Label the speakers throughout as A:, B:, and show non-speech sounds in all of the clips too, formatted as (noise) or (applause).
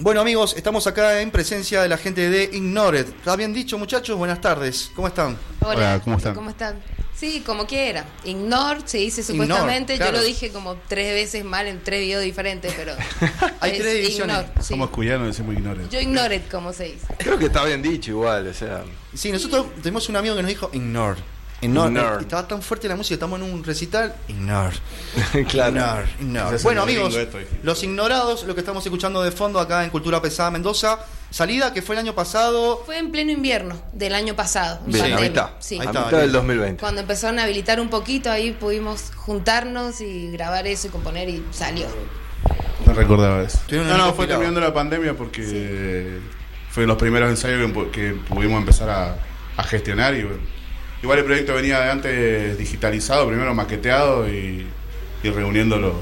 A: Bueno amigos, estamos acá en presencia de la gente de Ignored. ¿Está bien dicho muchachos? Buenas tardes. ¿Cómo están?
B: Hola, ¿cómo están? ¿Cómo están? Sí, como quiera. Ignore se dice supuestamente. Yo lo dije como tres veces mal en tres videos diferentes, pero. (laughs)
A: Hay tres ediciones.
C: Somos cuyanos, decimos ignore.
B: Yo ignore, como se dice.
D: Creo que está bien dicho igual, o sea.
A: Sí, nosotros tenemos un amigo que nos dijo ignore. Ignore. Estaba tan fuerte la música, estamos en un recital. Ignore. (laughs) claro. Ignore, Bueno, amigos, los ignorados, lo que estamos escuchando de fondo acá en Cultura Pesada Mendoza. Salida que fue el año pasado.
B: Fue en pleno invierno del año pasado.
D: Bien, a mitad. Sí. A mitad del 2020.
B: Cuando empezaron a habilitar un poquito, ahí pudimos juntarnos y grabar eso y componer y salió.
C: No recordaba eso. No, no, fue terminando la pandemia porque fue los primeros ensayos que, pudimos empezar a, a gestionar y bueno Igual el proyecto venía de antes digitalizado, primero maqueteado y, reuniendo los,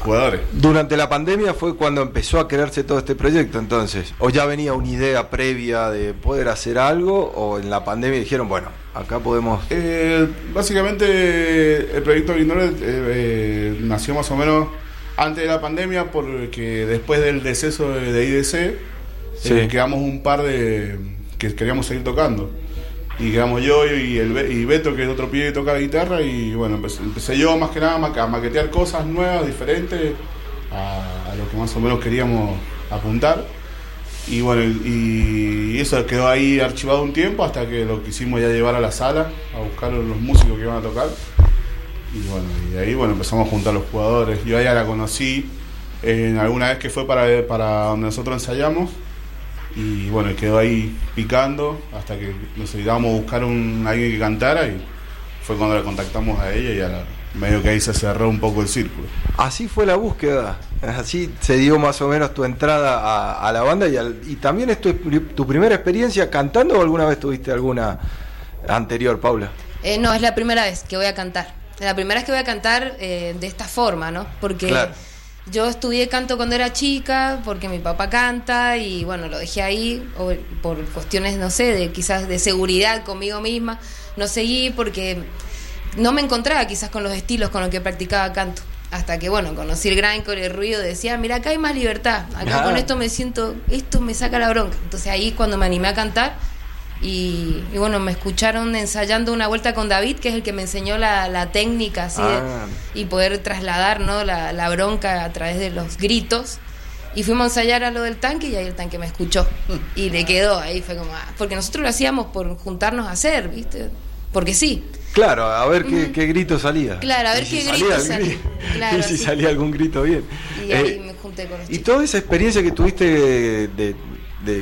C: jugadores.
D: Durante la pandemia fue cuando empezó a crearse todo este proyecto, entonces, o ya venía una idea previa de poder hacer algo, o en la pandemia dijeron, bueno, acá podemos.
C: Eh, básicamente, el proyecto Ignore eh, eh, nació más o menos antes de la pandemia, porque después del deceso de, IDC, quedamos un par de que queríamos seguir tocando y quedamos yo y, el, y Beto, que es otro pibe que toca la guitarra, y bueno, empecé, yo más que nada a maquetear cosas nuevas, diferentes a, lo que más o menos queríamos apuntar. Y bueno, y eso quedó ahí archivado un tiempo hasta que lo quisimos ya llevar a la sala, a buscar los músicos que iban a tocar. Y bueno, y ahí bueno, empezamos a juntar los jugadores. Yo ya la conocí en alguna vez que fue para, para donde nosotros ensayamos y bueno, quedó ahí picando hasta que necesitábamos buscar un alguien que cantara y fue cuando la contactamos a ella y a la, medio que ahí se cerró un poco el círculo.
D: Así fue la búsqueda, así se dio más o menos tu entrada a, la banda y, y también es tu, primera experiencia cantando o alguna vez tuviste alguna anterior, Paula?
B: Eh, no, es la primera vez que voy a cantar. La primera vez que voy a cantar eh, de esta forma, ¿no? Porque... Yo estudié canto cuando era chica porque mi papá canta y bueno, lo dejé ahí por cuestiones, no sé, de quizás de seguridad conmigo misma. No seguí porque no me encontraba quizás con los estilos con los que practicaba canto. Hasta que, bueno, conocí el grindcore y el ruido, decía, mira, acá hay más libertad, acá con esto me siento, esto me saca la bronca. Entonces ahí cuando me animé a cantar, y, bueno, me escucharon ensayando una vuelta con David, que es el que me enseñó la, técnica así ah. y poder trasladar ¿no? la, bronca a través de los gritos. Y fuimos a ensayar a lo del tanque y ahí el tanque me escuchó. (laughs) Y le quedó, ahí fue como, ah, porque nosotros lo hacíamos por juntarnos a hacer, ¿viste? Porque sí.
D: Claro, a ver qué, grito salía.
B: Claro, a ver qué grito salía. (laughs)
D: y si salía algún grito bien.
B: Y ahí eh, me junté con los
D: Y toda esa experiencia que tuviste de,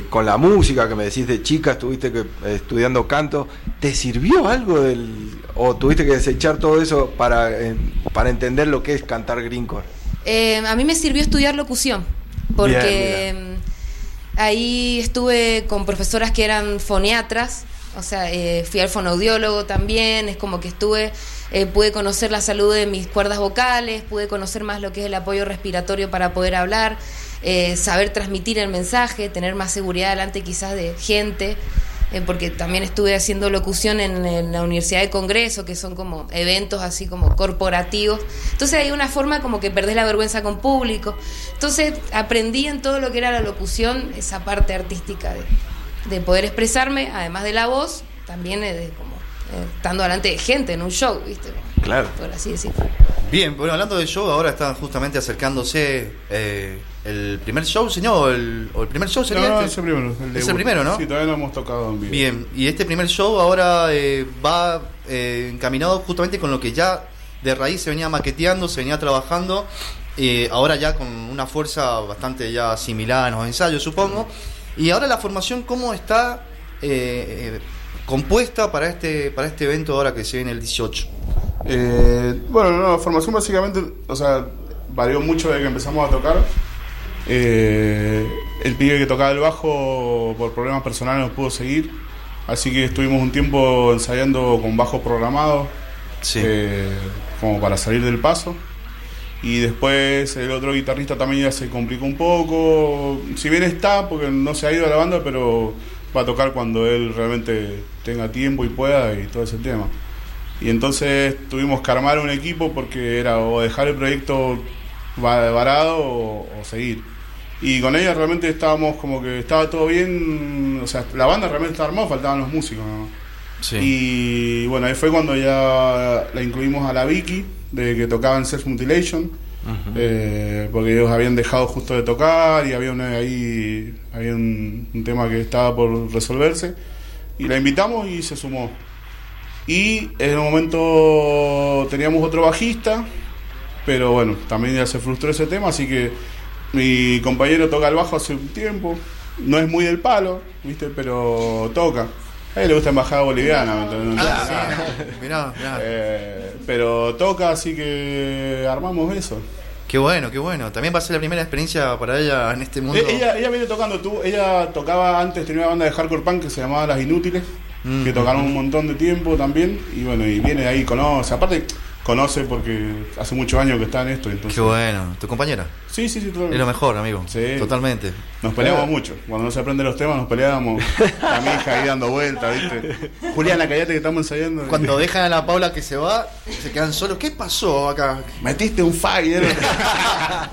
D: con la música que me decís de chica, estuviste que, eh, estudiando canto, ¿te sirvió algo del, o tuviste que desechar todo eso para, eh, para entender lo que es cantar greencore?
B: Eh, a mí me sirvió estudiar locución, porque mm, ahí estuve con profesoras que eran foniatras, o sea, fui al fonoaudiólogo también, es como que estuve, pude conocer la salud de mis cuerdas vocales, pude conocer más lo que es el apoyo respiratorio para poder hablar. Eh, saber transmitir el mensaje, tener más seguridad delante quizás de gente, eh, porque también estuve haciendo locución en, la Universidad de Congreso, que son como eventos así como corporativos. Entonces hay una forma como que perdés la vergüenza con público. Entonces aprendí en todo lo que era la locución, esa parte artística de, poder expresarme, además de la voz, también de como estando delante de gente en un show, ¿viste?
D: Claro.
B: Por así decirlo.
A: Bien, bueno, hablando de show, ahora está justamente acercándose eh, el primer show, señor, el, o el primer show sería
C: no, este. es el primero.
A: es el primero, ¿no?
C: Sí, todavía no hemos tocado en vivo.
A: Bien, y este primer show ahora eh, va eh, encaminado justamente con lo que ya de raíz se venía maqueteando, se venía trabajando, ahora ya con una fuerza bastante ya similar en los ensayos, supongo. Y ahora la formación, ¿cómo está compuesta para este, para este evento ahora que se viene el 18?
C: Eh, bueno, no, la formación básicamente, o sea, varió mucho desde que empezamos a tocar. Eh, el pibe que tocaba el bajo por problemas personales no pudo seguir, así que estuvimos un tiempo ensayando con bajo programado, eh, como para salir del paso. Y después el otro guitarrista también ya se complicó un poco, si bien está, porque no se ha ido a la banda, pero va a tocar cuando él realmente tenga tiempo y pueda y todo ese tema. Y entonces tuvimos que armar un equipo porque era o dejar el proyecto varado o, seguir. Y con ella realmente estábamos como que estaba todo bien, o sea, la banda realmente estaba armada, faltaban los músicos. Y bueno, ahí fue cuando ya la incluimos a la Vicky, de que tocaba en Self Mutilation, eh, porque ellos habían dejado justo de tocar y había ahí había un, tema que estaba por resolverse. Y la invitamos y se sumó. Y en el momento teníamos otro bajista, pero bueno, también ya se frustró ese tema, así que mi compañero toca el bajo hace un tiempo, no es muy del palo, ¿viste? Pero toca. A él le gusta embajada boliviana,
A: mirá, mirá.
C: Eh, pero toca, así que armamos eso.
A: Qué bueno, qué bueno. También va a ser la primera experiencia para ella en este mundo.
C: Eh, ella, ella viene tocando, tú, ella tocaba antes, tenía una banda de hardcore punk que se llamaba Las Inútiles, que mm. tocaron un montón de tiempo también, y bueno, y viene de ahí, conoce. Aparte, conoce porque hace muchos años que está en esto. Entonces...
A: Qué bueno. ¿Tu compañera?
C: Sí, sí, sí.
A: Totalmente. Es lo mejor, amigo. Sí. Totalmente.
C: Nos peleamos mucho. Cuando no se aprenden los temas, nos peleábamos. La mija ahí dando vueltas, ¿viste? Juliana, callate que estamos ensayando.
A: Cuando dejan a la Paula que se va, se quedan solos. ¿Qué pasó acá?
C: Metiste un fire. (laughs)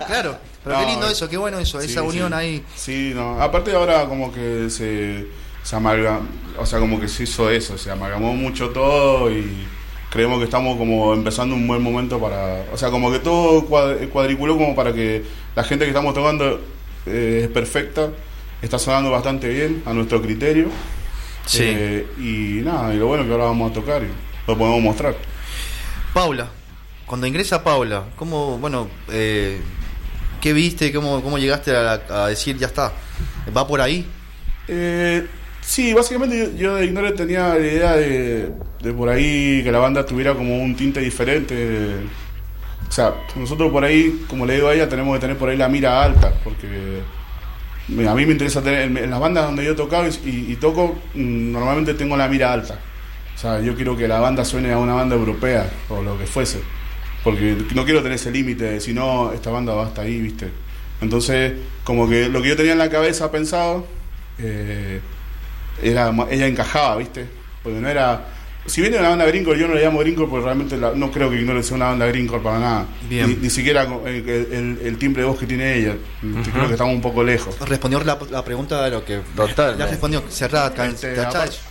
A: claro. Pero qué lindo eso, qué bueno eso, esa unión ahí.
C: Sí, no. Aparte ahora como que se, se amalga, o sea, como que se hizo eso, se amalgamó mucho todo y creemos que estamos como empezando un buen momento para, o sea, como que todo cuadriculó como para que la gente que estamos tocando eh, es perfecta, está sonando bastante bien a nuestro criterio.
A: Sí.
C: Eh, y nada, y lo bueno que ahora vamos a tocar y lo podemos mostrar.
A: Paula, cuando ingresa Paula, ¿cómo, bueno, eh, qué viste, cómo, cómo llegaste a, decir ya está, va por ahí?
C: Eh, Sí, básicamente yo, de Ignore tenía la idea de, por ahí que la banda tuviera como un tinte diferente. O sea, nosotros por ahí, como le digo a ella, tenemos que tener por ahí la mira alta, porque a mí me interesa tener, en las bandas donde yo he tocado y, toco, mm, normalmente tengo la mira alta. O sea, yo quiero que la banda suene a una banda europea o lo que fuese, porque no quiero tener ese límite de si no, esta banda va hasta ahí, ¿viste? Entonces, como que lo que yo tenía en la cabeza pensado, eh, era, ella encajaba, ¿viste? Porque no era. Si viene una banda Greencore, yo no le llamo Greencore porque realmente no creo que no sea una banda Greencore para nada. Ni, siquiera el, el, timbre de voz que tiene ella. Creo que estamos un poco lejos.
A: Respondió la, pregunta de lo que. Total. Ya respondió, cerrada. Este,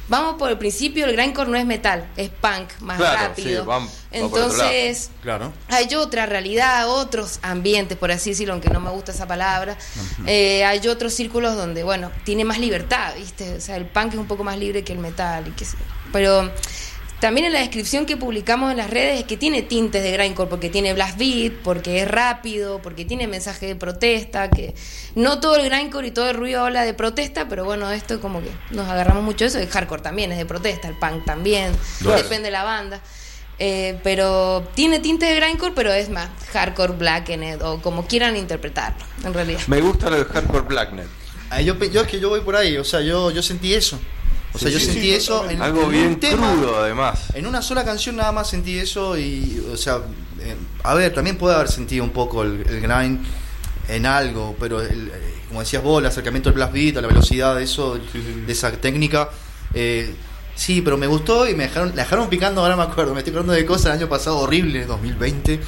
B: vamos por el principio: el Grindcore no es metal, es punk, más rápido. Entonces,
A: claro.
B: hay otra realidad, otros ambientes, por así decirlo, aunque no me gusta esa palabra. Eh, hay otros círculos donde, bueno, tiene más libertad, ¿viste? O sea, el punk es un poco más libre que el metal. Y que, pero también en la descripción que publicamos en las redes es que tiene tintes de grindcore, porque tiene blast beat, porque es rápido, porque tiene mensaje de protesta, que no todo el grindcore y todo el ruido habla de protesta, pero bueno, esto como que nos agarramos mucho de eso, el hardcore también es de protesta, el punk también, depende de la banda. Eh, pero tiene tinte de grindcore, pero es más hardcore blackened o como quieran interpretarlo, en realidad.
D: Me gusta lo de hardcore blackened.
A: yo, yo es que yo voy por ahí, o sea, yo, yo sentí eso. O sea, yo sentí eso
D: en algo bien crudo además.
A: En una sola canción nada más sentí eso y, o sea, eh, a ver, también puede haber sentido un poco el, grind en algo, pero el, eh, como decías vos, el acercamiento del blast beat, la velocidad de eso, de esa técnica, eh, sí, pero me gustó y me dejaron, dejaron picando, ahora me acuerdo, me estoy acordando de cosas del año pasado horrible, 2020,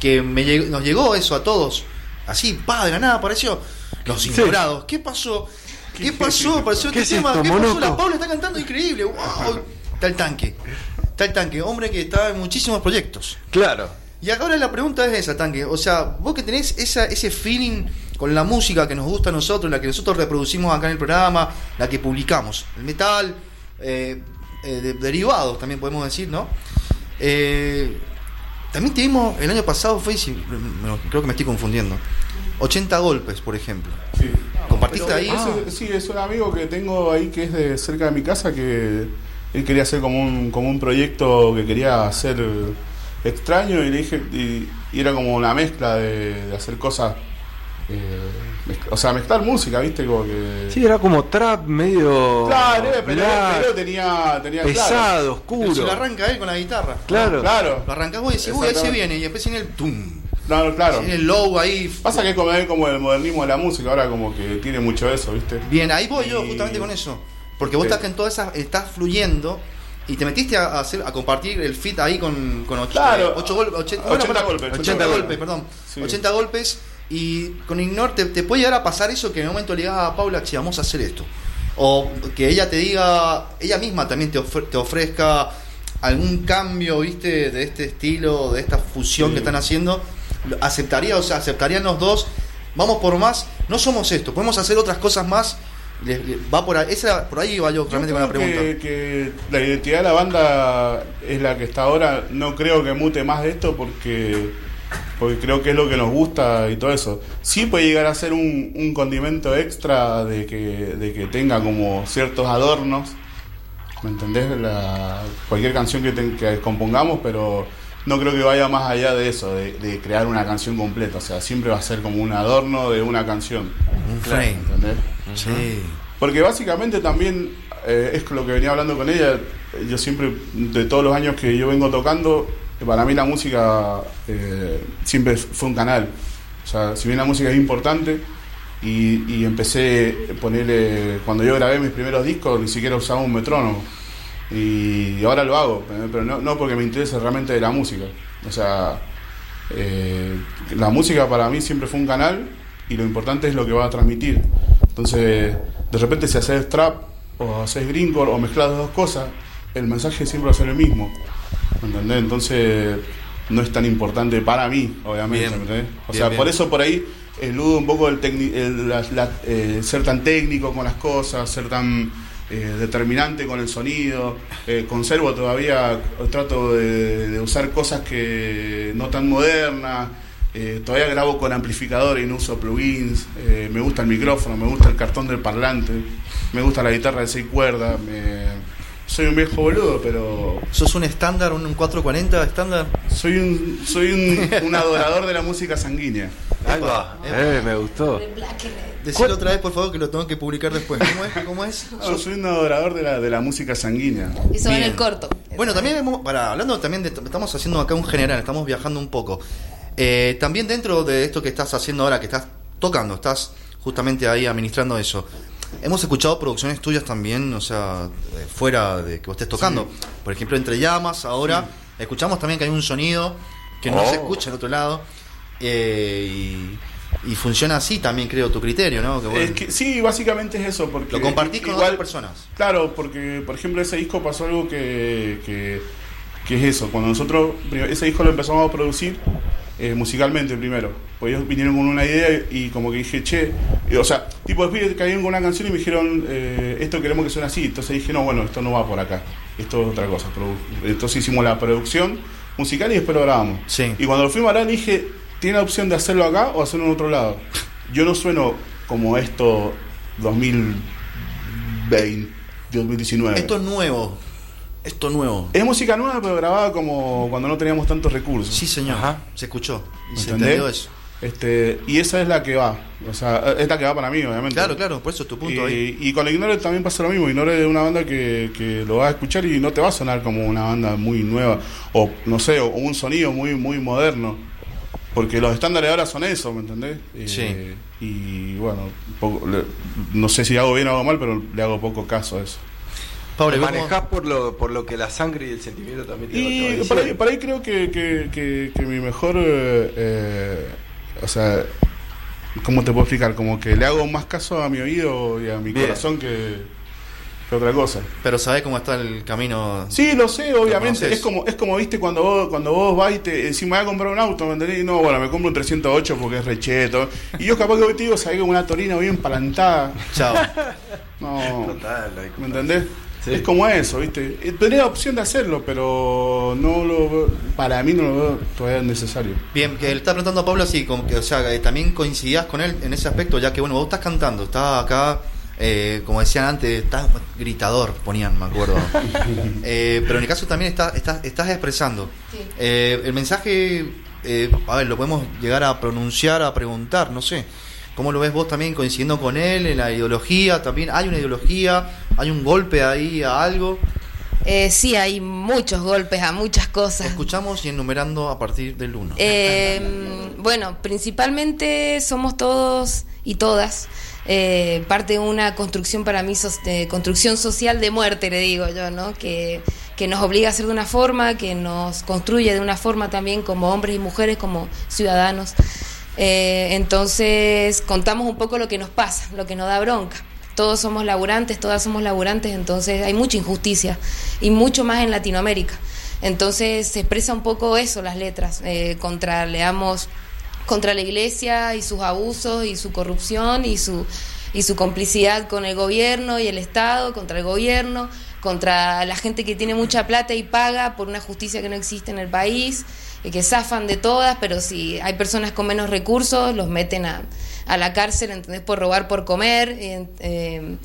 A: que me nos llegó eso a todos, así, pa, de la nada apareció, los ignorados, ¿qué pasó? ¿Qué pasó? ¿Pasó ¿Qué, tema? ¿Qué pasó? La Paula está cantando increíble. ¡Wow! Está el tanque. Está el tanque. Hombre que está en muchísimos proyectos.
D: Claro.
A: Y ahora la pregunta es esa, tanque. O sea, vos que tenés esa, ese feeling con la música que nos gusta a nosotros, la que nosotros reproducimos acá en el programa, la que publicamos. El metal, eh, eh, derivados también podemos decir, ¿no? Eh, también tuvimos, el año pasado fue, creo que me estoy confundiendo, 80 golpes, por ejemplo.
C: Sí.
A: ¿Compartiste ahí?
C: sí, es un amigo que tengo ahí que es de cerca de mi casa que él quería hacer como un, como un proyecto que quería hacer extraño y le dije, y, era como una mezcla de, hacer cosas. Eh, o sea, mezclar música, ¿viste? Como que...
D: Sí, era como trap medio.
C: Claro, pero, tenía, tenía.
D: Pesado, oscuro.
A: se lo arranca él con la guitarra.
D: Claro.
C: claro.
A: Lo arrancás vos y decís, uy, ahí se viene. Y después en el tum.
C: Claro, claro.
A: Tiene el low ahí.
C: Pasa que es como, como el modernismo de la música, ahora como que tiene mucho eso, ¿viste?
A: Bien, ahí voy yo justamente con eso. Porque vos estás en todas esas, estás fluyendo y te metiste a, hacer, a compartir el fit ahí con, con
C: ocho, claro.
A: golpes, 80, 80, golpes, 80 golpes, perdón. 80 golpes Y con Ignor te, puede llegar a pasar eso que en un momento le digas a Paula, che, vamos a hacer esto. O que ella te diga, ella misma también te, te ofrezca algún cambio, viste, de este estilo, de esta fusión que están haciendo. Aceptaría, o sea, aceptarían los dos. Vamos por más. No somos esto, podemos hacer otras cosas más va por ahí, esa, por ahí va yo realmente con la pregunta.
C: Que, que, la identidad de la banda es la que está ahora. No creo que mute más de esto porque porque creo que es lo que nos gusta y todo eso. Sí puede llegar a ser un, un condimento extra de que, de que tenga como ciertos adornos. ¿Me entendés? La, cualquier canción que, que compongamos, pero no creo que vaya más allá de eso, de, de, crear una canción completa. O sea, siempre va a ser como un adorno de una canción.
A: Un frame.
C: ¿Entendés? Sí. Porque básicamente también eh, es lo que venía hablando con ella. Yo siempre, de todos los años que yo vengo tocando, para mí la música eh, siempre fue un canal. O sea, si bien la música es importante, y, empecé a ponerle, cuando yo grabé mis primeros discos, ni siquiera usaba un metrónomo. Y ahora lo hago, pero no, no porque me interese realmente de la música. O sea, eh, la música para mí siempre fue un canal y lo importante es lo que va a transmitir. Entonces, de repente si haces trap o haces greencore o mezclas las dos cosas, el mensaje siempre va a ser el mismo. ¿Entendés? Entonces, no es tan importante para mí, obviamente. O sea, por eso por ahí eludo un poco el, eh, ser tan técnico con las cosas, ser tan eh, determinante con el sonido. Eh, conservo todavía, trato de, usar cosas que no tan modernas. Eh, todavía grabo con amplificador y no uso plugins. Eh, me gusta el micrófono, me gusta el cartón del parlante, me gusta la guitarra de seis cuerdas. Soy un viejo boludo, pero.
A: ¿Sos un estándar, un 440 estándar?
C: Soy un, soy (laughs) un, adorador de la música sanguínea.
D: Eh, me gustó.
A: Decirlo otra vez, por favor, que lo tengo que publicar después. ¿Cómo es? ¿Cómo es?
C: soy un adorador de la, de la música sanguínea.
B: Eso en el corto.
A: Bueno, también, para, hablando también de. Estamos haciendo acá un general, estamos viajando un poco. Eh, también dentro de esto que estás haciendo ahora, que estás tocando, estás justamente ahí administrando eso. Hemos escuchado producciones tuyas también, o sea, eh, fuera de que vos estés tocando. Por ejemplo, Entre Llamas, ahora escuchamos también que hay un sonido que no se oh. escucha en otro lado. Eh, y, funciona así también, creo, tu criterio, ¿no?
C: sí, básicamente es eso. Porque
A: lo compartís con otras personas.
C: Claro, porque, por ejemplo, ese disco pasó algo que, que, que es eso. Cuando nosotros, ese disco lo empezamos a producir, eh, musicalmente primero. Pues ellos vinieron con una idea y como que dije, che, o sea, tipo después cayeron con una canción y me dijeron, eh, esto queremos que suene así. Entonces dije, no, bueno, esto no va por acá, esto es otra cosa. Entonces hicimos la producción musical y después lo grabamos. Y cuando lo fuimos a grabar dije, ¿tiene la opción de hacerlo acá o hacerlo en otro lado? Yo no sueno como esto 2020, 2019.
A: Esto es nuevo. Esto nuevo.
C: Es música nueva, pero grabada como cuando no teníamos tantos recursos.
A: Sí, señor. Se escuchó. Y se entendió eso.
C: Este, y esa es la que va. O sea, es la que va para mí, obviamente.
A: Claro, claro, por eso es tu punto
C: y,
A: ahí.
C: Y con Ignore también pasa lo mismo. Ignore es una banda que, que lo va a escuchar y no te va a sonar como una banda muy nueva. O, no sé, o un sonido muy, muy moderno. Porque los estándares ahora son eso, ¿me entendés?
A: Sí.
C: y bueno, no sé si hago bien o hago mal, pero le hago poco caso a eso.
D: Pobre, manejás por lo, por lo que la sangre y el sentimiento también te
C: Y por ahí, por ahí, creo que, que, que, mi mejor. Eh, eh, o sea, ¿cómo te puedo explicar? Como que le hago más caso a mi oído y a mi corazón que, que, otra cosa.
A: Pero ¿sabés cómo está el camino?
C: Sí, lo sé, obviamente. es como, es como, viste, cuando vos, cuando vos vas y te decís, me voy a comprar un auto, ¿me entendés? Y no, bueno, me compro un 308 porque es recheto. Y yo capaz que hoy te digo, sabés como una torina bien palantada.
A: Chao. (laughs)
C: No. Total, ¿Me entendés? Es como eso, ¿viste? Eh, Tenía opción de hacerlo, pero no lo para mí no lo veo todavía necesario.
A: Bien, que le está preguntando a Pablo así, como que, o sea, también coincidías con él en ese aspecto, ya que, bueno, vos estás cantando, estás acá, eh, como decían antes, estás gritador, ponían, me acuerdo. (laughs) Eh, pero en el caso también estás, estás, estás expresando. el mensaje, a ver, lo podemos llegar a pronunciar, a preguntar, no sé. ¿Cómo lo ves vos también coincidiendo con él en la ideología? También hay una ideología, hay un golpe ahí a algo.
B: Eh, sí, hay muchos golpes a muchas cosas.
A: Escuchamos y enumerando a partir del 1.
B: Em, bueno, principalmente somos todos y todas eh, parte de una construcción para mí, construcción social de muerte, le digo yo, ¿no? Que, que nos obliga a ser de una forma, que nos construye de una forma también como hombres y mujeres, como ciudadanos. Eh, entonces contamos un poco lo que nos pasa, lo que nos da bronca. Todos somos laburantes, todas somos laburantes, entonces hay mucha injusticia y mucho más en Latinoamérica. Entonces se expresa un poco eso las letras, eh, contra, leamos, contra la iglesia y sus abusos y su corrupción y su, y su complicidad con el gobierno y el Estado, contra el gobierno, contra la gente que tiene mucha plata y paga por una justicia que no existe en el país que zafan de todas, pero si hay personas con menos recursos, los meten a, a la cárcel, ¿entendés? Por robar, por comer. Eh,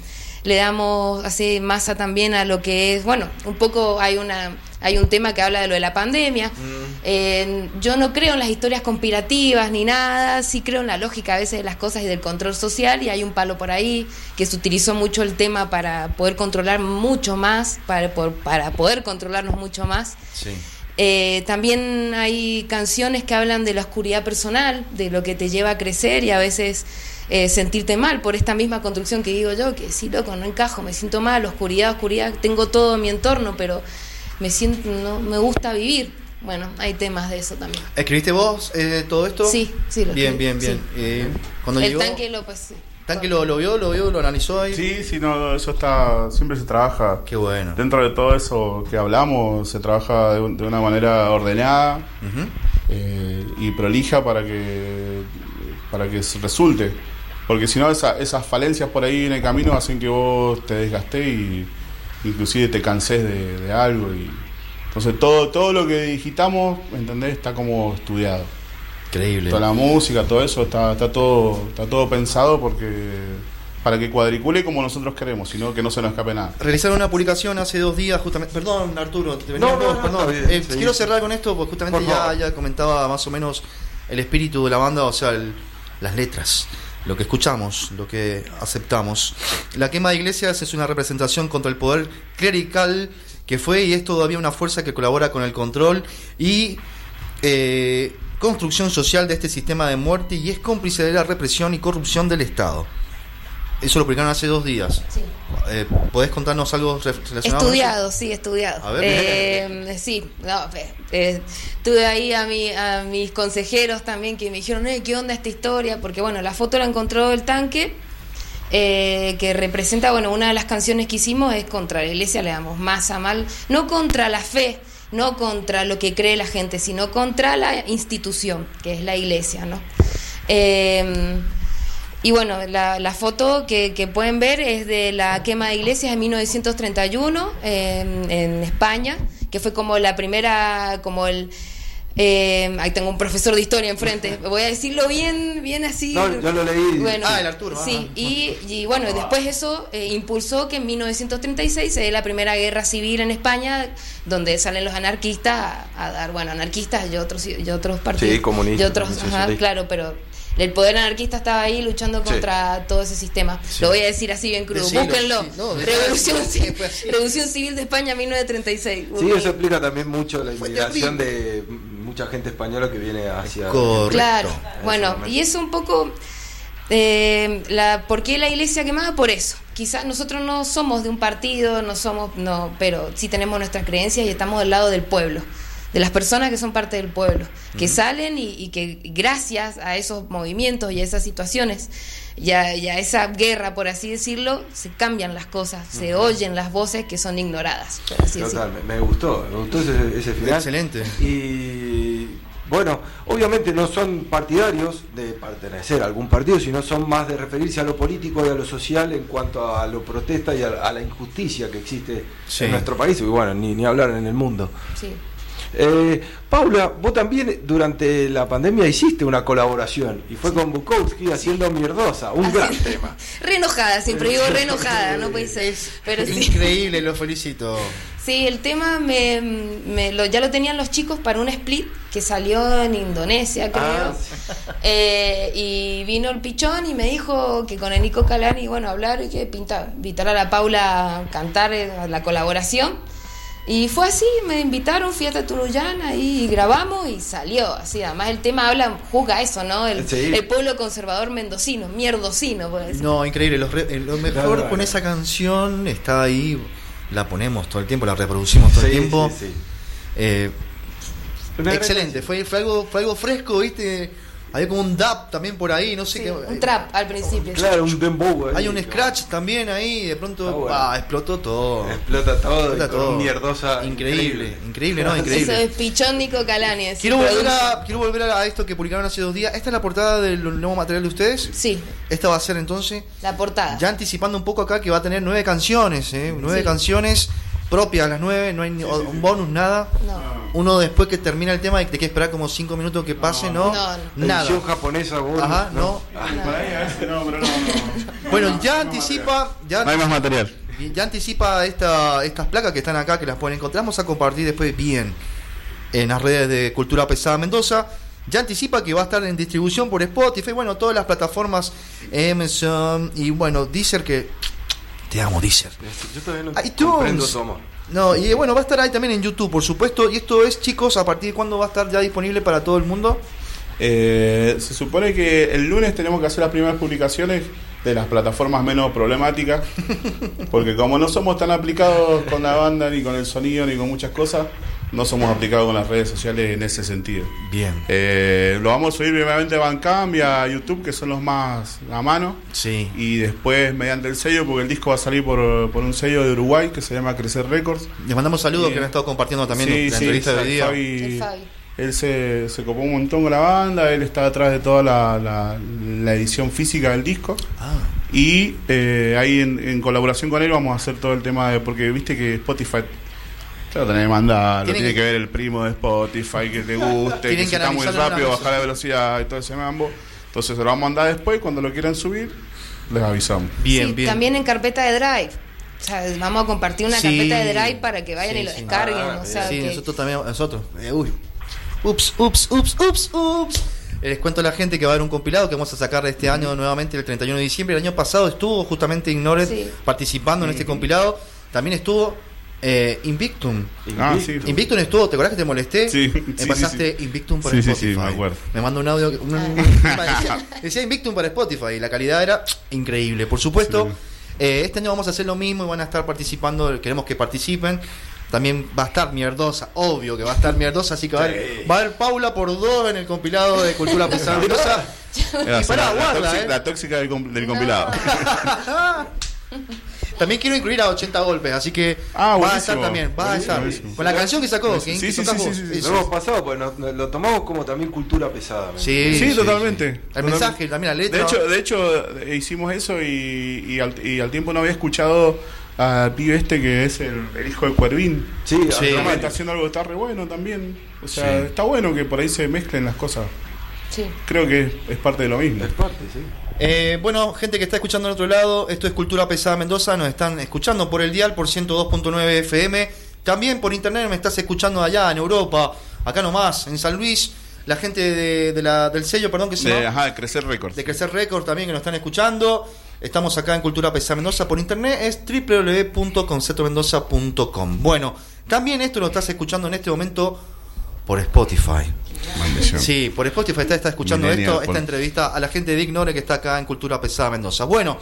B: le damos así masa también a lo que es, bueno, un poco hay una hay un tema que habla de lo de la pandemia. Mm. yo no creo en las historias conspirativas ni nada, sí creo en la lógica a veces de las cosas y del control social y hay un palo por ahí que se utilizó mucho el tema para poder controlar mucho más, para, para poder controlarnos mucho más. Sí. Eh, también hay canciones que hablan de la oscuridad personal, de lo que te lleva a crecer y a veces eh, sentirte mal por esta misma construcción que digo yo, que sí, loco, no encajo, me siento mal, oscuridad, oscuridad, tengo todo en mi entorno, pero me siento, no, me gusta vivir. Bueno, hay temas de eso también.
A: ¿Escribiste vos eh, todo esto?
B: Sí, sí,
A: lo Bien, bien, bien.
B: cuando El tanque
A: ¿Tanque lo, lo, vio, lo vio, lo analizó ahí?
C: Sí, sí, no, eso está, siempre se trabaja.
A: Qué bueno.
C: Dentro de todo eso que hablamos, se trabaja de, una manera ordenada eh, y prolija para que, para que resulte. Porque si no, esas falencias por ahí en el camino hacen que vos te desgastés y inclusive te canses de, de algo. Y, entonces todo, todo lo que digitamos, ¿entendés? Está como estudiado.
A: Increíble.
C: Toda la música, todo eso, está, está, todo, está todo pensado porque para que cuadricule como nosotros queremos, sino que no se nos escape nada.
A: Realizaron una publicación hace dos días, justamente. Perdón, Arturo, te venía no, perdón. Eh, quiero cerrar con esto, porque justamente ya, ya comentaba más o menos el espíritu de la banda, o sea, las letras lo que escuchamos, lo que aceptamos. La quema de iglesias es una representación contra el poder clerical que fue y es todavía una fuerza que colabora con el control y eh, construcción social de este sistema de muerte y es cómplice de la represión y corrupción del Estado. Eso lo publicaron hace dos días. Sí. Eh, ¿Podés contarnos algo relacionado?
B: Estudiado, sí, estudiado. A ver, (laughs) eh, sí, no, eh, tuve ahí a, mi, a mis consejeros también que me dijeron, eh, ¿qué onda esta historia? Porque bueno, la foto la encontró el tanque, eh, que representa, bueno, una de las canciones que hicimos es contra la iglesia, le damos más a mal, no contra la fe, no contra lo que cree la gente, sino contra la institución, que es la iglesia, ¿no? Em, y bueno, la, foto que, pueden ver es de la quema de iglesias en 1931 em, en España, que fue como la primera, como el eh, ahí tengo un profesor de historia enfrente. (laughs) Voy a decirlo bien, bien así.
D: No, yo lo leí.
B: Bueno, ah, el Arturo. Sí, y, bueno, después eso eh, impulsó que en 1936 se dé la primera guerra civil en España, donde salen los anarquistas a, dar, bueno, anarquistas y otros, y otros partidos.
D: Sí, comunistas.
B: Y otros, claro, pero el poder anarquista estaba ahí luchando contra todo ese sistema. Lo voy a decir así bien crudo. Búsquenlo. Revolución, Revolución Civil de España 1936.
D: Sí, eso explica también mucho la inmigración de mucha gente española que viene hacia...
B: Claro, bueno, y es un poco... Eh, la, ¿Por qué la iglesia quemada? Por eso. Quizás nosotros no somos de un partido, no somos, no, pero sí tenemos nuestras creencias y estamos del lado del pueblo, de las personas que son parte del pueblo, que salen y, y, que gracias a esos movimientos y a esas situaciones y a, esa guerra, por así decirlo, se cambian las cosas, se oyen las voces que son ignoradas.
D: Total, me, gustó, me gustó ese, ese final.
A: Excelente.
D: Y bueno, obviamente no son partidarios de pertenecer a algún partido, sino son más de referirse a lo político y a lo social en cuanto a lo protesta y a, la injusticia que existe en nuestro país y bueno, ni, ni hablar en el mundo. Sí. Eh, Paula, vos también durante la pandemia hiciste una colaboración y fue con Bukowski haciendo Mierdosa, un gran tema. (laughs)
B: Re enojada, siempre digo (laughs) re enojada, no puede ser. Pero
A: Increíble, lo felicito.
B: Sí, el tema me, me lo, ya lo tenían los chicos para un split que salió en Indonesia, creo. Ah, eh, y vino el pichón y me dijo que con el Nico Calani, bueno, hablar y que pintar, invitar a la Paula a cantar eh, la colaboración. Y fue así, me invitaron, fui a Turuyana y grabamos y salió así. Además el tema habla, juzga eso, ¿no? El, pueblo conservador mendocino, mierdocino, por decir.
A: No, increíble. Lo, eh, mejor con esa canción está ahí, la ponemos todo el tiempo, la reproducimos todo el tiempo. Eh, excelente, fue, fue, algo, fue algo fresco, ¿viste? Había como un dab también por ahí, no sé qué.
B: Un trap al principio.
D: Claro, un dembow.
A: Hay un scratch también ahí, de pronto ah, explotó todo.
D: Explota todo, explota todo. Mierdosa.
A: Increíble, increíble, ¿no? Increíble.
B: Eso es Pichón Nico Calanes.
A: Quiero volver, a, quiero volver a esto que publicaron hace dos días. ¿Esta es la portada del nuevo material de ustedes?
B: Sí.
A: Esta va a ser entonces.
B: La portada.
A: Ya anticipando un poco acá que va a tener nueve canciones, ¿eh? Nueve canciones propias las nueve, no hay un bonus, nada. No. Uno después que termina el tema y te que esperar como cinco minutos que pase, ¿no?
B: no,
A: nada.
D: japonesa,
A: bonus, Ajá, no. Bueno, ya anticipa. Ya
C: no hay más material.
A: Ya anticipa esta, estas placas que están acá, que las pueden encontrar. Vamos a compartir después bien en las redes de Cultura Pesada Mendoza. Ya anticipa que va a estar en distribución por Spotify, bueno, todas las plataformas Amazon y bueno, Deezer que te amo, Deezer.
D: Yo todavía no iTunes.
A: No, y bueno, va a estar ahí también en YouTube, por supuesto. Y esto es, chicos, ¿a partir de cuándo va a estar ya disponible para todo el mundo?
C: Eh, se supone que el lunes tenemos que hacer las primeras publicaciones de las plataformas menos problemáticas, (laughs) porque como no somos tan aplicados con la banda, ni con el sonido, ni con muchas cosas, no somos aplicados con las redes sociales en ese sentido.
A: Bien.
C: Eh, lo vamos a subir primeramente a Bandcamp y a YouTube, que son los más a mano.
A: Sí.
C: Y después mediante el sello, porque el disco va a salir por, un sello de Uruguay que se llama Crecer Records.
A: Les mandamos saludos que han estado compartiendo también
C: sí,
A: la entrevista de día.
C: él se, se, copó un montón con la banda, él está detrás de toda la, la, edición física del disco. Ah. Y eh, ahí en, en, colaboración con él vamos a hacer todo el tema de, porque viste que Spotify te lo tenés que mandar, lo tiene que, ver el primo de Spotify que te guste, que, está muy rápido, bajar la velocidad y todo ese mambo. Entonces se lo vamos a mandar después, cuando lo quieran subir, les avisamos.
B: Bien, bien. También en carpeta de Drive. O sea, vamos a compartir una carpeta de Drive para que vayan y lo descarguen. o sea,
A: sí, nosotros también, nosotros. Eh, uy. Ups, ups, ups, ups, ups. Les cuento a la gente que va a haber un compilado que vamos a sacar este año nuevamente el 31 de diciembre. El año pasado estuvo justamente Ignored participando en este compilado. También estuvo eh, Invictum.
C: Ah, sí.
A: Invictum estuvo, ¿te acuerdas que te molesté?
C: Sí.
A: Me pasaste Invictum por Spotify.
C: me acuerdo.
A: Me mando un audio. decía, Invictum para Spotify y la calidad era increíble. Por supuesto, eh, este año vamos a hacer lo mismo y van a estar participando. Queremos que participen. También va a estar Mierdosa, obvio que va a estar Mierdosa, así que va, a haber, va a haber Paula por dos en el compilado de Cultura Pesada. (laughs)
C: y la, ¿eh? la, tóxica, del, compilado. (laughs) (laughs)
A: También quiero incluir a 80 golpes, así que
C: ah,
A: va a estar también, va a estar. Con la canción que sacó,
C: sí, sí, sí, sí,
D: Lo hemos pasado, pues lo tomamos como también cultura pesada.
C: Sí, sí, totalmente.
A: El mensaje, también la letra.
C: De hecho, de hecho hicimos eso y, y, al, y al tiempo no había escuchado al pibe este que es el, hijo de Cuervín.
A: Sí, sí.
C: Está haciendo algo que está re bueno también. O sea, está bueno que por ahí se mezclen las cosas.
B: Sí.
C: Creo que es parte de lo mismo.
D: Es parte, sí.
A: Eh, bueno, gente que está escuchando al otro lado, esto es Cultura Pesada Mendoza, nos están escuchando por el dial por 102.9 FM, también por internet me estás escuchando allá en Europa, acá nomás, en San Luis, la gente de, la, del sello, perdón, que se
C: llama... Ajá, de Crecer Records.
A: De Crecer Records también que nos están escuchando. Estamos acá en Cultura Pesada Mendoza por internet, es www.conceptomendoza.com. Bueno, también esto lo estás escuchando en este momento por Spotify. Sí, por Spotify está, está escuchando esto, esta entrevista a la gente de Ignore que está acá en Cultura Pesada Mendoza. Bueno,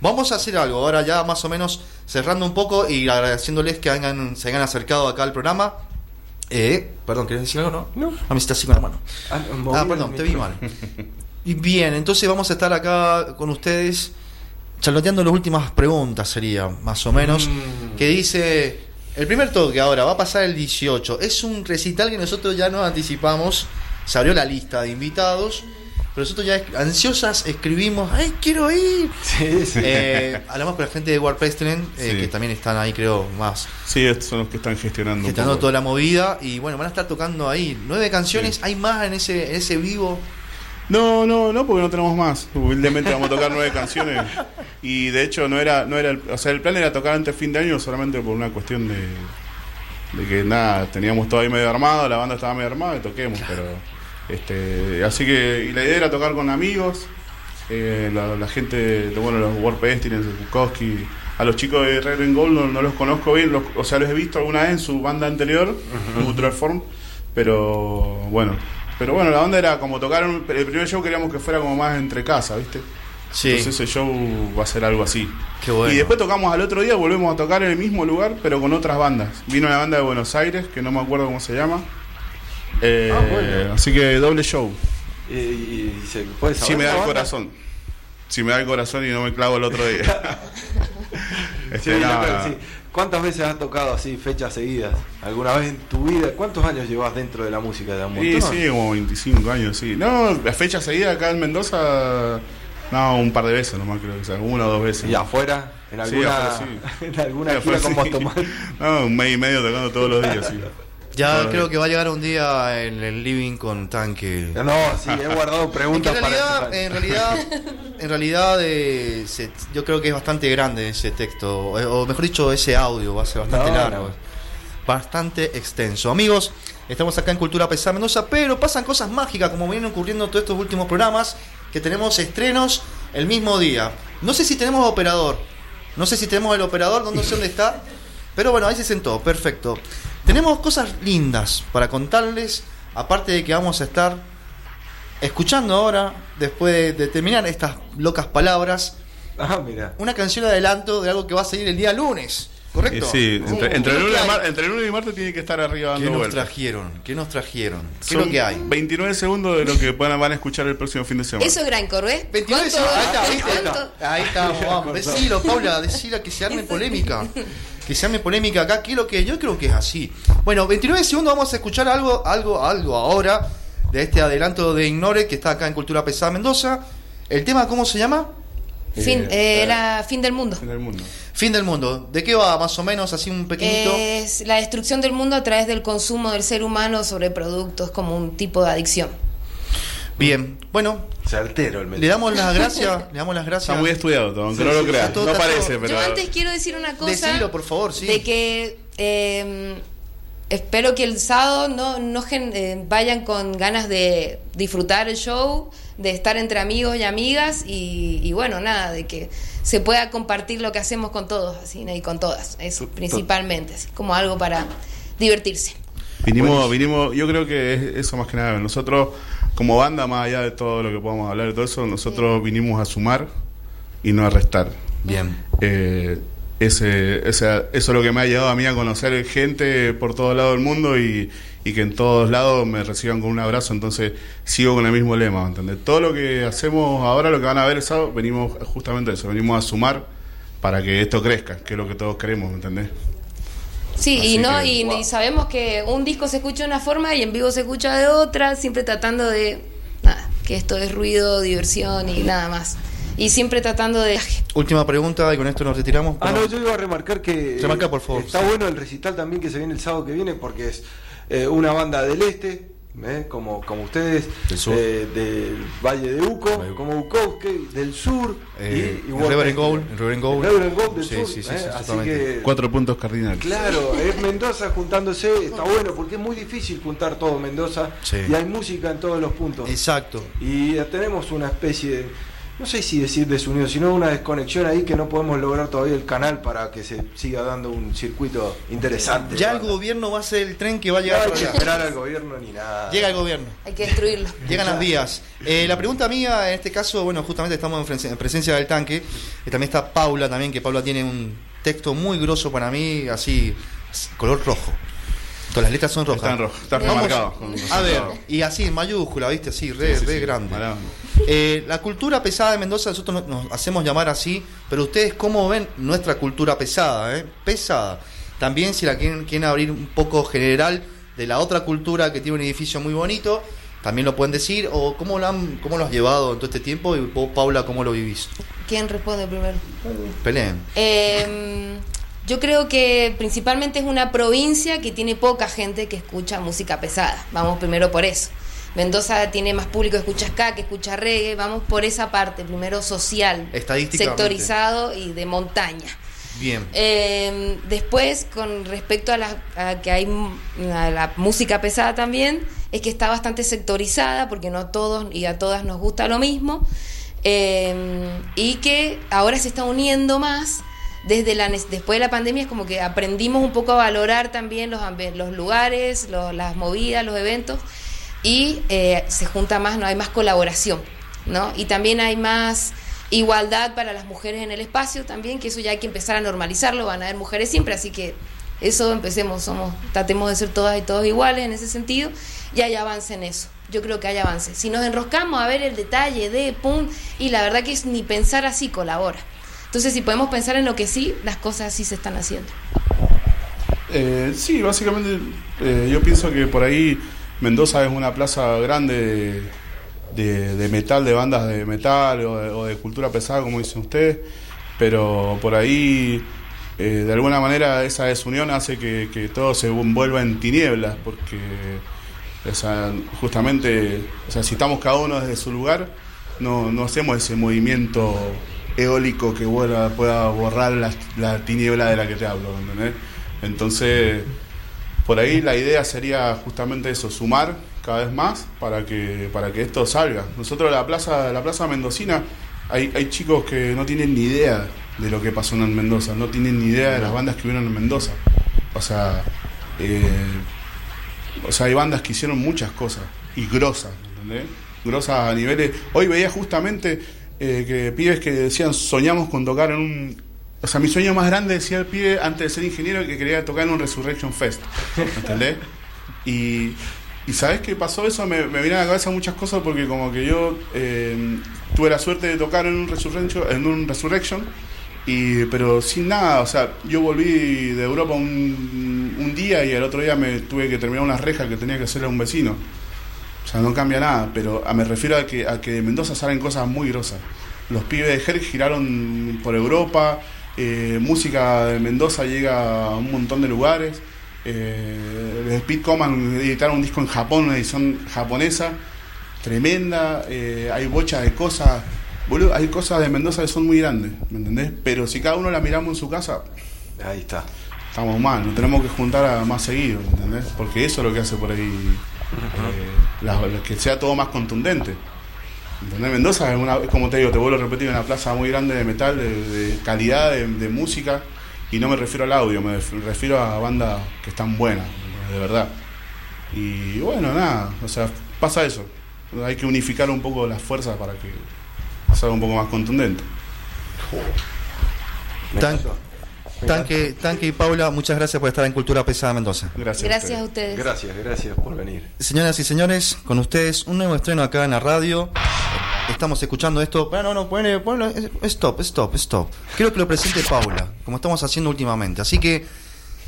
A: vamos a hacer algo ahora ya más o menos cerrando un poco y agradeciéndoles que se hayan acercado acá al programa. Eh, perdón, ¿quieres decir algo? No, a mí está así con la mano. Ah, ah perdón, te vi mal. Y bien, entonces vamos a estar acá con ustedes charloteando las últimas preguntas, sería más o menos. Mm. Que dice el primer toque ahora va a pasar el 18. Es un recital que nosotros ya nos anticipamos. Se abrió la lista de invitados. Pero nosotros ya ansiosas escribimos, ¡ay, quiero ir!
C: Sí, sí.
A: Eh, hablamos con la gente de Warpestren, eh, que también están ahí, creo, más.
C: Sí, estos son los que están gestionando.
A: Gestionando toda la movida. Y bueno, van a estar tocando ahí. Nueve canciones, hay más en ese, en ese vivo.
C: No, no, no, porque no tenemos más. Humildemente vamos a tocar nueve canciones. Y de hecho no era, no era, el, o sea, el plan era tocar antes fin de año solamente por una cuestión de, de que nada, teníamos todo ahí medio armado, la banda estaba medio armada y toquemos, pero este, así que y la idea era tocar con amigos, eh, la, gente, bueno, los Warpestines, Bukowski, a los chicos de Red and Gold no, los conozco bien, o sea, los he visto alguna vez en su banda anterior, uh Form, pero bueno, pero bueno, la onda era como tocar. el primer show queríamos que fuera como más entre casa, ¿viste?
A: Sí.
C: Entonces ese show va a ser algo así.
A: Qué bueno.
C: Y después tocamos al otro día, volvemos a tocar en el mismo lugar, pero con otras bandas. Vino una banda de Buenos Aires, que no me acuerdo cómo se llama. Eh, ah, así que doble show.
D: y, se puede
C: saber. Sí me da el corazón. Si me da el corazón y no me clavo el otro día. (laughs)
D: Este, ¿Cuántas veces has tocado así fechas seguidas? ¿Alguna vez en tu vida? ¿Cuántos años llevas dentro de la música de Amor?
C: Sí, sí, como 25 años, sí. No, la fecha seguida acá en Mendoza, no, un par de veces nomás creo, o sea, una o dos veces.
D: ¿Y afuera? ¿En (laughs) alguna, sí, sí. ¿en alguna gira con
C: No, un mes y medio tocando todos los días, sí.
A: Ya creo que va a llegar un día en el living con tanque.
D: No, sí, he guardado (laughs) preguntas
A: en realidad, para En realidad, (laughs) en realidad eh, yo creo que es bastante grande ese texto, eh, o mejor dicho, ese audio va a ser bastante largo, bastante extenso. Amigos, estamos acá en Cultura Pesada Mendoza, pero pasan cosas mágicas como vienen ocurriendo todos estos últimos programas, que tenemos estrenos el mismo día. No sé si tenemos operador, no sé si tenemos el operador, no sé dónde está, (laughs) pero bueno, ahí se sentó, perfecto. Tenemos cosas lindas para contarles, aparte de que vamos a estar escuchando ahora, después de, terminar estas locas palabras,
D: ah, mira.
A: una canción de adelanto de algo que va a salir el día lunes. ¿Correcto?
C: Sí, entre, el lunes y martes tiene que estar arriba
A: dando ¿Qué nos trajeron? ¿Qué nos trajeron? ¿Qué es lo que hay?
C: 29 segundos de lo que van a, escuchar el próximo fin de semana.
B: Eso es gran corre.
A: 29 segundos. Ahí está, ¿viste? Ahí está, (laughs) vamos. Decilo, Paula, decila que se arme polémica. Que se arme polémica acá, ¿qué es lo que yo creo que es así. Bueno, 29 segundos vamos a escuchar algo, algo, algo ahora de este adelanto de Ignore que está acá en Cultura Pesada Mendoza. El tema, ¿cómo se llama?
B: Fin, eh, era fin del mundo.
C: Fin del mundo.
A: Fin del mundo. ¿De qué va más o menos así un pequeñito?
B: Es la destrucción del mundo a través del consumo del ser humano sobre productos como un tipo de adicción.
A: Bien, bueno.
D: Certero el
A: Le damos las gracias, le damos las gracias.
C: Está muy estudiado, aunque no lo creas. No parece, pero.
B: Yo antes quiero decir una cosa.
A: Decilo, por favor, sí.
B: De que em, espero que el sábado no, no eh, vayan con ganas de disfrutar el show, de estar entre amigos y amigas y, bueno, nada, de que se pueda compartir lo que hacemos con todos así, y con todas, eso principalmente, así, como algo para divertirse.
C: Vinimos, vinimos, yo creo que eso más que nada. Nosotros, como banda, más allá de todo lo que podamos hablar de todo eso, nosotros vinimos a sumar y no a restar.
A: Bien.
C: Eh, ese, ese, eso es lo que me ha llevado a mí a conocer gente por todo lado del mundo y, y, que en todos lados me reciban con un abrazo. Entonces sigo con el mismo lema, ¿entendés? Todo lo que hacemos ahora, lo que van a ver el sábado, venimos justamente a eso, venimos a sumar para que esto crezca, que es lo que todos queremos, ¿entendés?
B: Sí, y no y, sabemos que un disco se escucha de una forma y en vivo se escucha de otra, siempre tratando de nada, que esto es ruido, diversión y nada más. Y siempre tratando de
A: Última pregunta y con esto nos retiramos.
D: Ah, no, yo iba a remarcar que
A: Remarca, por favor.
D: está bueno el recital también que se viene el sábado que viene porque es eh, una banda del este ¿eh? como, como ustedes, eh, del Valle de Uco, como Bukowski, del sur,
A: eh, y, Reverend Gold,
D: Reverend Gold, del
A: sur.
D: Sí, sí, así que,
C: Cuatro puntos cardinales.
D: Claro, es Mendoza juntándose, está bueno, porque es muy difícil juntar todo Mendoza, y hay música en todos los puntos.
A: Exacto.
D: Y tenemos una especie de no sé si decir desunido, sino una desconexión ahí que no podemos lograr todavía el canal para que se siga dando un circuito interesante.
A: Ya el gobierno va a ser el tren que va a llegar.
D: No hay que esperar al gobierno ni nada.
A: Llega el gobierno.
B: Hay que destruirlo. (laughs)
A: Llegan las vías. Eh, la pregunta mía, en este caso, bueno, justamente estamos en presencia del tanque. Y también está Paula, también, que Paula tiene un texto muy grosso para mí, así, color rojo. Todas las letras son rojas.
C: Están rojas, están marcadas.
A: A ver, y así en mayúscula, ¿viste? Así, re, re grande. Eh, la cultura pesada de Mendoza, nosotros nos, hacemos llamar así, pero ustedes, ¿cómo ven nuestra cultura pesada? Eh? Pesada. También, si la quieren, quieren abrir un poco general de la otra cultura que tiene un edificio muy bonito, también lo pueden decir, o cómo lo, han, cómo lo has llevado en todo este tiempo, y Paula, ¿cómo lo vivís?
B: ¿Quién responde primero?
A: Peleen.
B: Eh, yo creo que principalmente es una provincia que tiene poca gente que escucha música pesada. Vamos primero por eso. Mendoza tiene más público que escucha ska, que escucha reggae. Vamos por esa parte, primero social, sectorizado y de montaña.
A: Bien.
B: Eh, después, con respecto a, la, que hay la música pesada también, es que está bastante sectorizada porque no a todos y a todas nos gusta lo mismo. Eh, y que ahora se está uniendo más desde la, después de la pandemia es como que aprendimos un poco a valorar también los, los lugares, las movidas, los eventos y eh, se junta más, no hay más colaboración, ¿no? Y también hay más igualdad para las mujeres en el espacio también, que eso ya hay que empezar a normalizarlo, van a haber mujeres siempre, así que Eso empecemos, somos, tratemos de ser todas y todos iguales en ese sentido y hay avance en eso. Yo creo que hay avance. Si nos enroscamos a ver el detalle de pum, y la verdad que es ni pensar así colabora. Entonces, si podemos pensar en lo que sí, las cosas sí se están haciendo.
C: Eh, sí, básicamente eh, yo pienso que por ahí Mendoza es una plaza grande de, metal, de bandas de metal o de, cultura pesada, como dicen ustedes, pero por ahí eh, de alguna manera esa desunión hace que, todo se envuelva en tinieblas, porque justamente, o sea, si estamos cada uno desde su lugar, no, no hacemos ese movimiento eólico que pueda borrar la, tiniebla de la que te hablo, Entonces, por ahí la idea sería justamente eso, sumar cada vez más para que, para que esto salga. Nosotros la plaza, la plaza mendocina, hay, hay chicos que no tienen ni idea de lo que pasó en Mendoza, no tienen ni idea de las bandas que hubieron en Mendoza. O sea, eh, o sea, hay bandas que hicieron muchas cosas y grosas, ¿entendés? Grosas a niveles. Hoy veía justamente eh, que pibes que decían soñamos con tocar en un. O sea, mi sueño más grande decía el pibe antes de ser ingeniero que quería tocar en un Resurrection Fest. ¿Entendés? Y, y ¿sabes qué pasó eso? Me, me vino a la cabeza muchas cosas porque como que yo eh, tuve la suerte de tocar en un Resurrection, en un Resurrection y, pero sin nada, o sea, yo volví de Europa un, un día y el otro día me tuve que terminar una reja que tenía que hacerle a un vecino. O sea, no cambia nada, pero me refiero a que, a que de Mendoza salen cosas muy grosas. Los pibes de Jerk giraron por Europa, eh, música de Mendoza llega a un montón de lugares. Eh, Speed Command editaron un disco en Japón, una edición japonesa, tremenda. Eh, hay bocha de cosas. Boludo, hay cosas de Mendoza que son muy grandes, ¿me entendés? Pero si cada uno la miramos en su casa.
D: Ahí está.
C: Estamos mal, nos tenemos que juntar a más seguido, ¿me entendés? Porque eso es lo que hace por ahí eh, que sea todo más contundente. ¿Entendés? Mendoza es, una, como te digo, te vuelvo a repetir, una plaza muy grande de metal, de, calidad, de, música, y no me refiero al audio, me refiero a bandas que están buenas, de verdad. Y bueno, nada, o sea, pasa eso. Hay que unificar un poco las fuerzas para que sea un poco más contundente.
A: Tanque, Tanque y Paula, muchas gracias por estar en Cultura Pesada Mendoza.
B: Gracias. Gracias a ustedes.
D: Gracias, gracias por venir.
A: Señoras y señores, con ustedes un nuevo estreno acá en la radio. Estamos escuchando esto. No, no, no, ponle, stop, stop, stop. Quiero que lo presente Paula, como estamos haciendo últimamente. Así que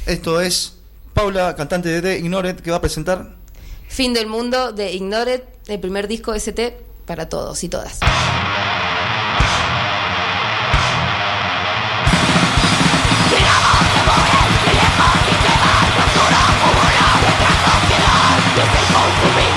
A: esto es Paula, cantante de The Ignored, que va a presentar.
B: Fin del mundo de Ignored, el primer disco ST para todos y todas. for me.